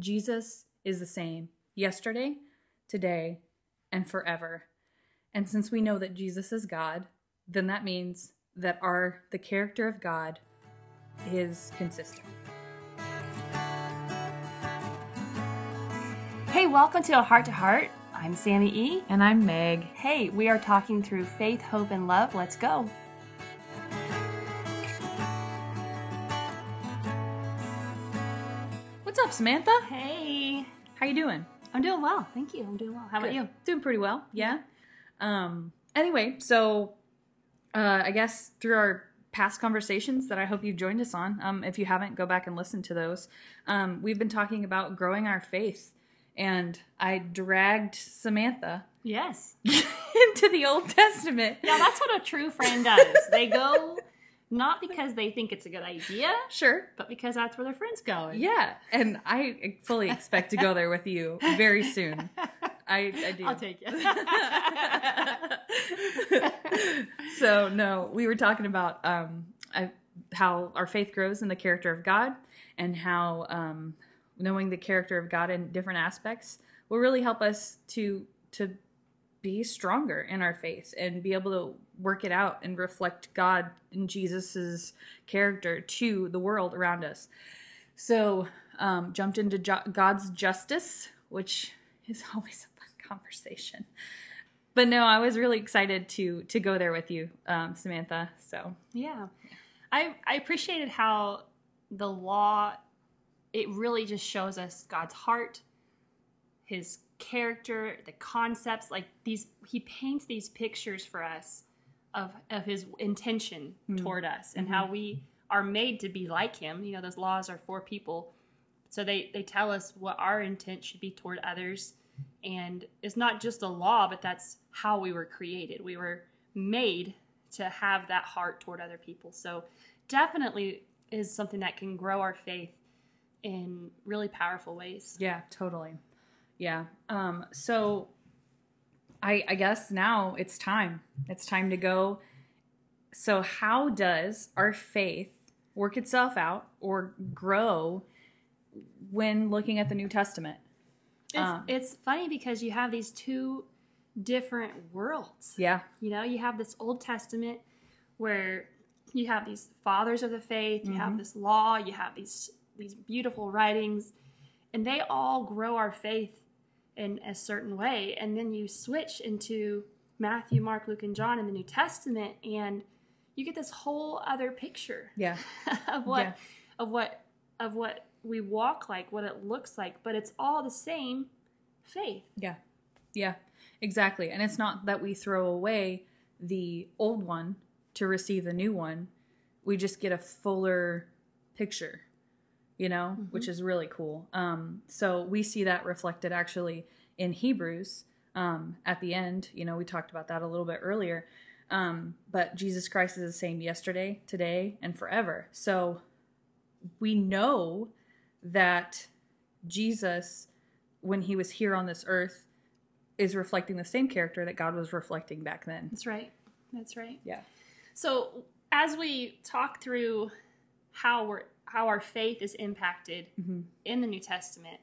Jesus is the same yesterday, today, and forever. And since we know that Jesus is God, then that means that our the character of God is consistent. Hey, welcome to a Heart to Heart. I'm Sammy E. And I'm Meg. Hey, we are talking through faith, hope, and love. Let's go. Samantha? Hey, How you doing? I'm doing well. Thank you. I'm doing well. How about you? Doing pretty well. Yeah. Um. Anyway, so uh, I guess through our past conversations that I hope you've joined us on. Um, if you haven't, go back and listen to those. Um, we've been talking about growing our faith, and I dragged Samantha Yes. into the Old Testament. Yeah, that's what a true friend does. They go not because they think it's a good idea, Sure. but because that's where their friends go. Yeah, and I fully expect to go there with you very soon. I, I do. I'll take it. so no, we were talking about um, I, how our faith grows in the character of God, and how um, knowing the character of God in different aspects will really help us to to be stronger in our faith and be able to work it out and reflect God and Jesus's character to the world around us. So um, jumped into jo- God's justice, which is always a fun conversation. But no, I was really excited to to go there with you, um, Samantha. So Yeah. I I appreciated how the law it really just shows us God's heart, his character, the concepts, like these he paints these pictures for us of of his intention hmm. toward us and mm-hmm. how we are made to be like him. You know, those laws are for people. So they they tell us what our intent should be toward others and it's not just a law, but that's how we were created. We were made to have that heart toward other people. So definitely is something that can grow our faith in really powerful ways. yeah, totally, yeah. Um, so I I guess now it's time. It's time to go. So how does our faith work itself out or grow when looking at the New Testament? It's, Um. it's funny because you have these two different worlds. Yeah, You know, you have this Old Testament where you have these fathers of the faith, you have this law, you have these these beautiful writings, and they all grow our faith in a certain way. And then you switch into Matthew, Mark, Luke, and John in the New Testament, and you get this whole other picture yeah, of what Yeah. of what of what we walk like, what it looks like, but it's all the same faith. Yeah. Yeah, exactly. And it's not that we throw away the old one to receive the new one. We just get a fuller picture, you know, which is really cool. Um, so we see that reflected actually in Hebrews um, at the end. You know, we talked about that a little bit earlier. Um, but Jesus Christ is the same yesterday, today, and forever. So we know that Jesus, when he was here on this earth, is reflecting the same character that God was reflecting back then. That's right. That's right. Yeah. So as we talk through how we're how our faith is impacted Mhm. in the New Testament,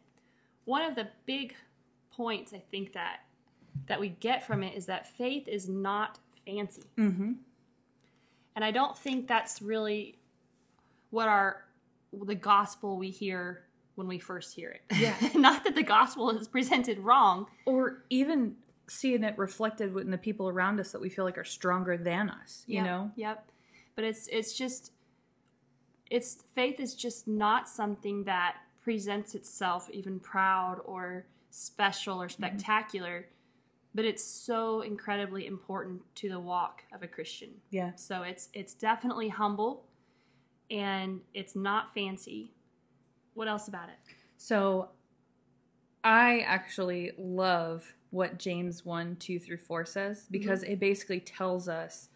one of the big points I think that that we get from it is that faith is not fancy. Mm-hmm. And I don't think that's really what our the gospel we hear when we first hear it. Yeah. not that the gospel is presented wrong. Or even seeing it reflected in the people around us that we feel like are stronger than us, you Yep, know? Yep. But it's it's just it's faith is just not something that presents itself even proud or special or mm-hmm. spectacular, but it's so incredibly important to the walk of a Christian. Yeah. So it's it's definitely humble and it's not fancy. What else about it? So I actually love what James 1 2 through 4 says because mm-hmm. it basically tells us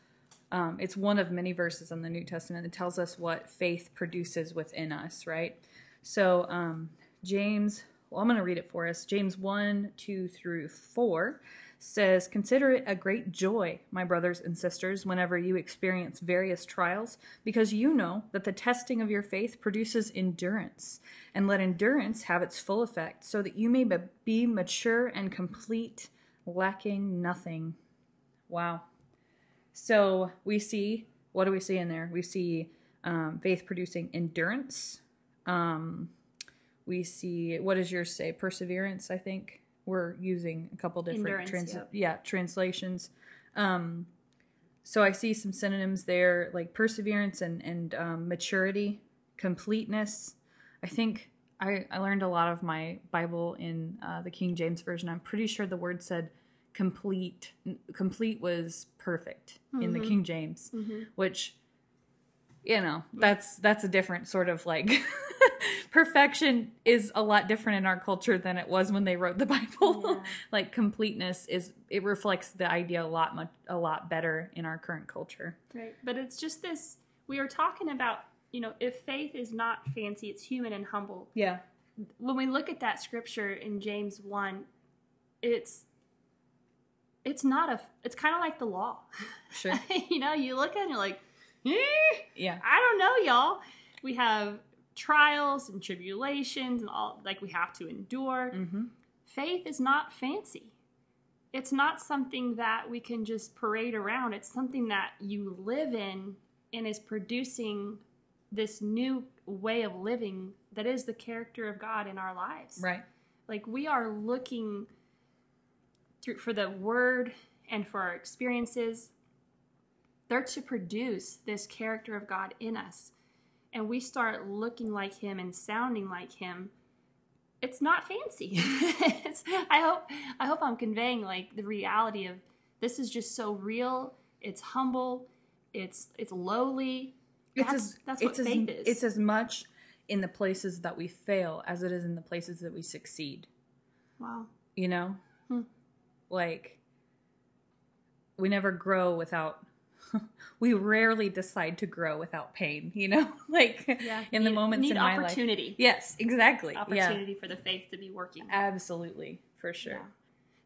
um, it's one of many verses in the New Testament that tells us what faith produces within us, right? So, um, James, well, I'm going to read it for us. James 1 2 through 4 says, Consider it a great joy, my brothers and sisters, whenever you experience various trials, because you know that the testing of your faith produces endurance. And let endurance have its full effect, so that you may be mature and complete, lacking nothing. Wow. So we see, what do we see in there? We see um, faith producing endurance. Um, we see, what does yours say? Perseverance, I think we're using a couple different trans- yep. yeah translations um so i see some synonyms there like perseverance and and um, maturity completeness i think I, I learned a lot of my bible in uh, the king james version i'm pretty sure the word said complete complete was perfect in the Mhm. king james Mm-hmm. which you know that's that's a different sort of like perfection is a lot different in our culture than it was when they wrote the bible Yeah. like completeness is it reflects the idea a lot much a lot better in our current culture Right. But it's just this we are talking about, you know, if faith is not fancy, it's human and humble. yeah When we look at that scripture in James 1, it's it's not a it's kind of like the law. sure you know, you look at it and you're like, eh, yeah I don't know, y'all. We have trials and tribulations and all like we have to endure. mm-hmm. Faith is not fancy. It's not something that we can just parade around. It's something that you live in and is producing this new way of living that is the character of God in our lives. right Like we are looking through for the word and for our experiences. They're to produce this character of God in us. And we start looking like him and sounding like him. It's not fancy. it's, I hope I hope I'm conveying like the reality of this is just so real. It's humble. It's it's lowly. it's That's- as that's it's what as is. it's as much in the places that we fail as it is in the places that we succeed Wow. you know Hmm. Like we never grow without we rarely decide to grow without pain you know like Yeah. in the need- moments need in my life opportunity. yes exactly yeah Opportunity for the faith to be working. absolutely for sure Yeah.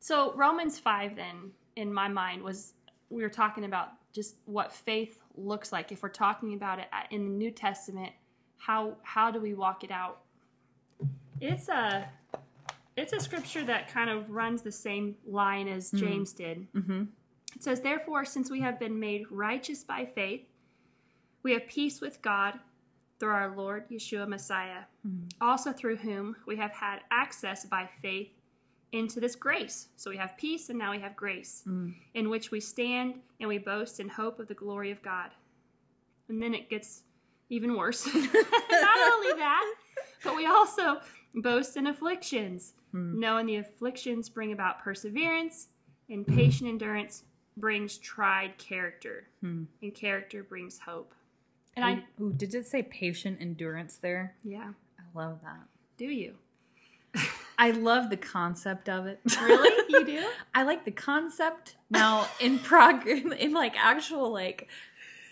So Romans 5 then in my mind was we were talking about just what faith looks like if we're talking about it in the New Testament how how do we walk it out? It's a it's a scripture that kind of runs the same line as Mhm. James did. mm-hmm. It says, Therefore, since we have been made righteous by faith, we have peace with God through our Lord Yeshua Messiah, Mhm. also through whom we have had access by faith into this grace. So we have peace and now we have grace, Mm. in which we stand and we boast in hope of the glory of God. And then it gets even worse. Not only that, but we also boast in afflictions, Mm. knowing the afflictions bring about perseverance, and patient endurance brings tried character, Hmm. and character brings hope. And I, Ooh, ooh, did it say patient endurance there yeah, i love that do you? i love the concept of it Really? You do? I like the concept. Now in prog in like actual like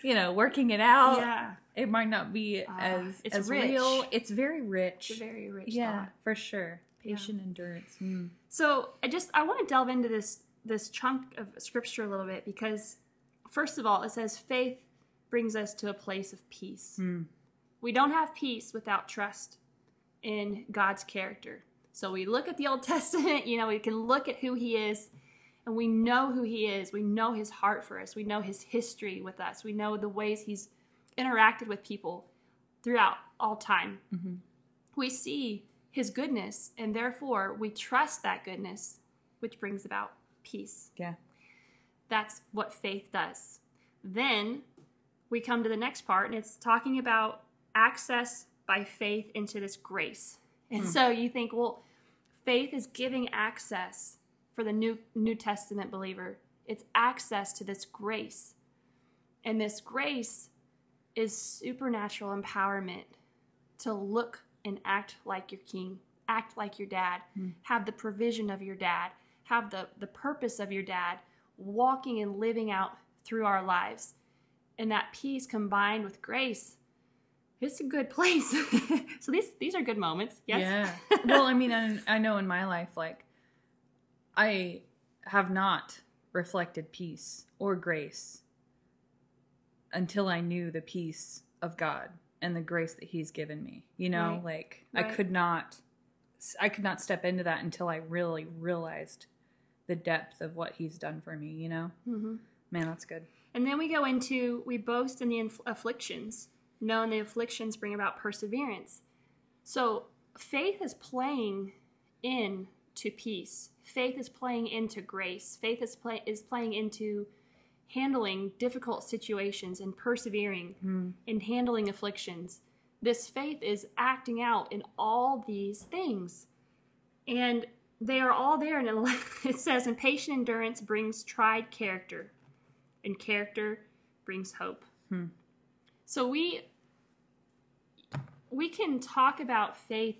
you know, working it out, yeah. it might not be Ah, as it's as rich. real. It's very rich. It's a very rich yeah, thought. for sure. Yeah. Patient endurance. Mm. So I just I want to delve into this this chunk of scripture a little bit because first of all it says faith brings us to a place of peace. Mm. We don't have peace without trust in God's character. So we look at the Old Testament, you know, we can look at who he is and we know who he is. We know his heart for us. We know his history with us. We know the ways he's interacted with people throughout all time. Mhm. We see his goodness and therefore we trust that goodness, which brings about peace. Yeah. That's what faith does. Then we come to the next part, and it's talking about access by faith into this grace. And Hmm. so you think, well, faith is giving access for the New New Testament believer. It's access to this grace. And this grace is supernatural empowerment to look and act like your king, act like your dad, Hmm. have the provision of your dad, have the, the purpose of your dad, walking and living out through our lives. And that peace combined with grace, it's a good place. so these these are good moments. Yes. Yeah. well, I mean, I, I know in my life, like, I have not reflected peace or grace until I knew the peace of God and the grace that he's given me. You know, Right. like I could not I could not step into that until I really realized the depth of what he's done for me, you know? hmm Man, that's good. And then we go into we boast in the inf- afflictions, knowing the afflictions bring about perseverance. So faith is playing in to peace. Faith is playing into grace. Faith is play is playing into handling difficult situations and persevering Hmm. in handling afflictions. This faith is acting out in all these things. And they are all there. And it says, and patient endurance brings tried character, and character brings hope. Hmm. So we we can talk about faith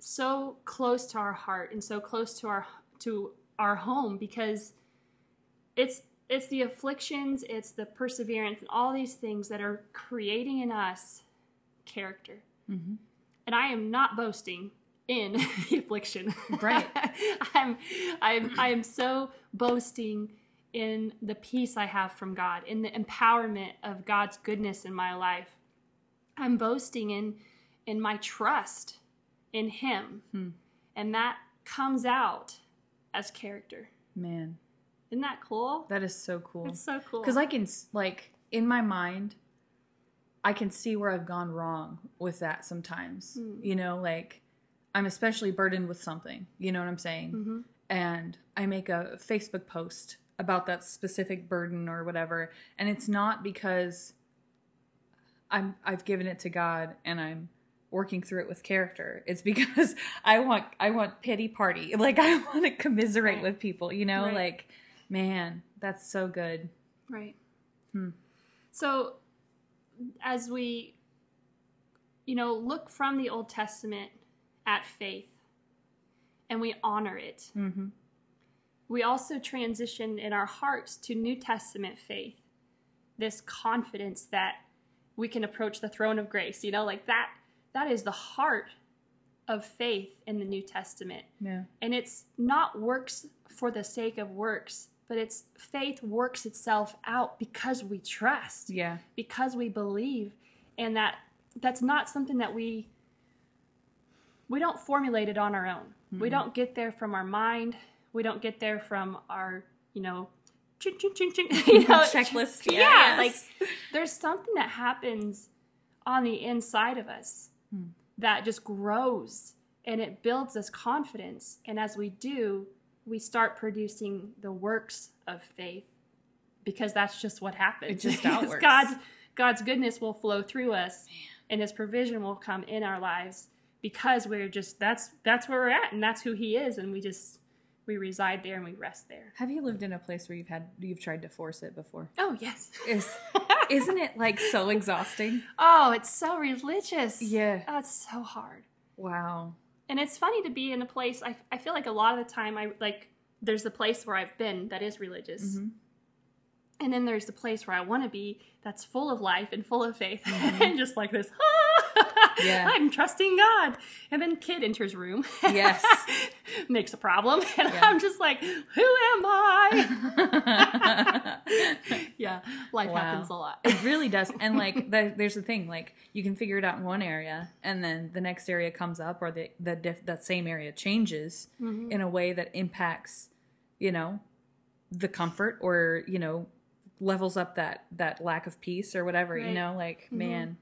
so close to our heart and so close to our to our home because it's it's the afflictions, it's the perseverance, and all these things that are creating in us character. Mm-hmm. And I am not boasting in the affliction. Right. I'm I'm I am so boasting in the peace I have from God, in the empowerment of God's goodness in my life. I'm boasting in in my trust in him. Hmm. And that comes out as character. Man, Isn't that cool? that is so cool. It's so cool. Because I can, like, in my mind, I can see where I've gone wrong with that sometimes. Hmm. You know, like, I'm especially burdened with something. You know what I'm saying? Mhm. And I make a Facebook post about that specific burden or whatever. And it's not because I'm, I've given it to God and I'm working through it with character. It's because I want I want pity party. Like I want to commiserate Right. with people, you know? Right. Like, man, that's so good. Right. Hmm. So, as we, you know, look from the Old Testament at faith and we honor it, Mm-hmm. we also transition in our hearts to New Testament faith, this confidence that we can approach the throne of grace. You know, like that, that is the heart of faith in the New Testament. Yeah. And it's not works for the sake of works, but it's faith works itself out because we trust, Yeah. because we believe, and that that's not something that we we don't formulate it on our own. We Mhm. don't get there from our mind. We don't get there from our, you know, ching, ching, ching, ching, you know, Checklist. Yeah, yes. like there's something that happens on the inside of us Hmm. that just grows and it builds us confidence. And as we do, we start producing the works of faith because that's just what happens. It just outworks. God's God's goodness will flow through us and his provision will come in our lives because we're just that's that's where we're at and that's who he is and we just we reside there and we rest there. Have you lived in a place where you've had you've tried to force it before? Oh, yes. Is isn't it like so exhausting? oh, it's so religious. Yeah. Oh, so hard. Wow. And it's funny to be in a place I I feel like a lot of the time I like there's the place where I've been that is religious. Mhm. And then there's the place where I want to be that's full of life and full of faith Mhm. and just like this. Yeah. I'm trusting God. And then kid enters room. Yes. Makes a problem. And Yeah. I'm just like, who am I? yeah, life Wow. happens a lot. It really does. And like, the, there's the thing, like, you can figure it out in one area, and then the next area comes up, or the the diff, that same area changes Mhm. in a way that impacts, you know, the comfort, or you know, levels up that that lack of peace or whatever. You know, like, Mhm. man,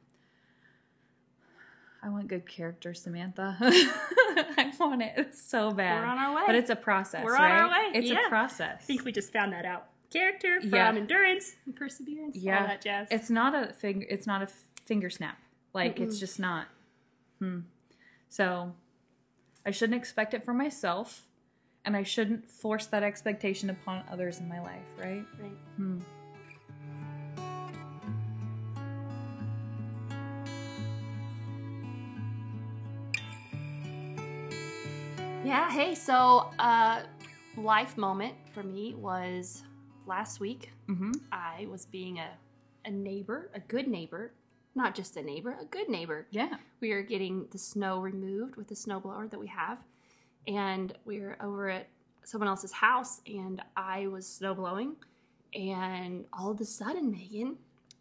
I want good character, Samantha. I want it so bad. We're on our way. But it's a process, We're on right? our way, It's yeah. a process. I think we just found that out. Character from Yeah. endurance and perseverance, Yeah. all that jazz. It's not a finger. It's not a finger snap. Like it's Mm-mm. just not. Hmm. So, I shouldn't expect it for myself, and I shouldn't force that expectation upon others in my life. Right. Right. Hmm. Yeah, hey, so uh life moment for me was last week. Mm-hmm. I was being a a neighbor, a good neighbor, not just a neighbor, a good neighbor. Yeah. We are getting the snow removed with the snowblower that we have. And we are over at someone else's house and I was snow blowing, and all of a sudden, Megan,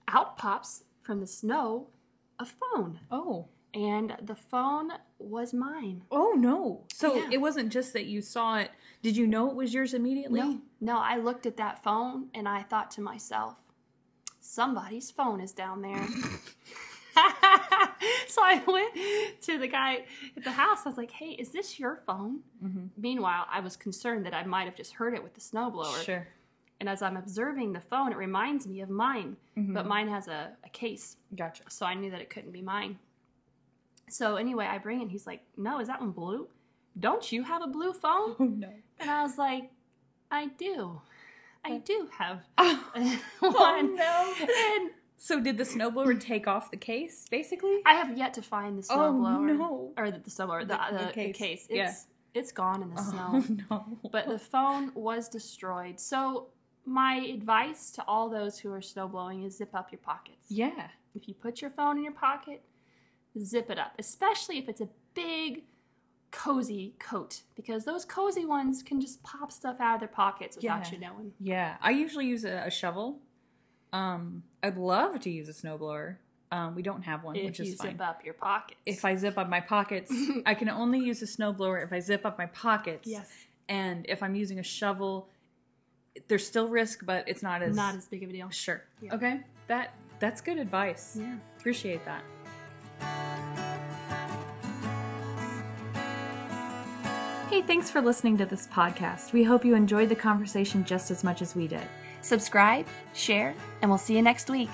out pops from the snow a phone, Oh. And the phone was mine. Oh no. So Yeah. it wasn't just that you saw it. Did you know it was yours immediately? No, no, I looked at that phone and I thought to myself, somebody's phone is down there. so I went to the guy at the house. I was like, hey, is this your phone? Mhm. Meanwhile, I was concerned that I might have just heard it with the snowblower. Sure. And as I'm observing the phone, it reminds me of mine, Mhm. but mine has a, a case. Gotcha. So I knew that it couldn't be mine. So anyway, I bring it. He's like, no, is that one blue? Don't you have a blue phone? Oh no. And I was like, I do. I uh. do have Oh, one. no. And So did the snowblower take off the case, basically? I have yet to find the Oh, snowblower. no. Or the, the snowblower, the, The- the, the the case. case. Yeah. It's, it's gone in the Oh snow. no. But the phone was destroyed. So my advice to all those who are snowblowing is zip up your pockets. yeah. If you put your phone in your pocket, zip it up, especially if it's a big, cozy coat, because those cozy ones can just pop stuff out of their pockets without Yeah. you knowing. Yeah. I usually use a, a shovel. Um, I'd love to use a snowblower. Um, we don't have one, If which is fine. If you zip up your pockets. If I zip up my pockets, I can only use a snowblower if I zip up my pockets. yes, And if I'm using a shovel, there's still risk, but it's not as not as big of a deal. sure. Yeah. Okay, that that's good advice. Yeah. Appreciate that. Hey, thanks for listening to this podcast. We hope you enjoyed the conversation just as much as we did. Subscribe, share, and we'll see you next week.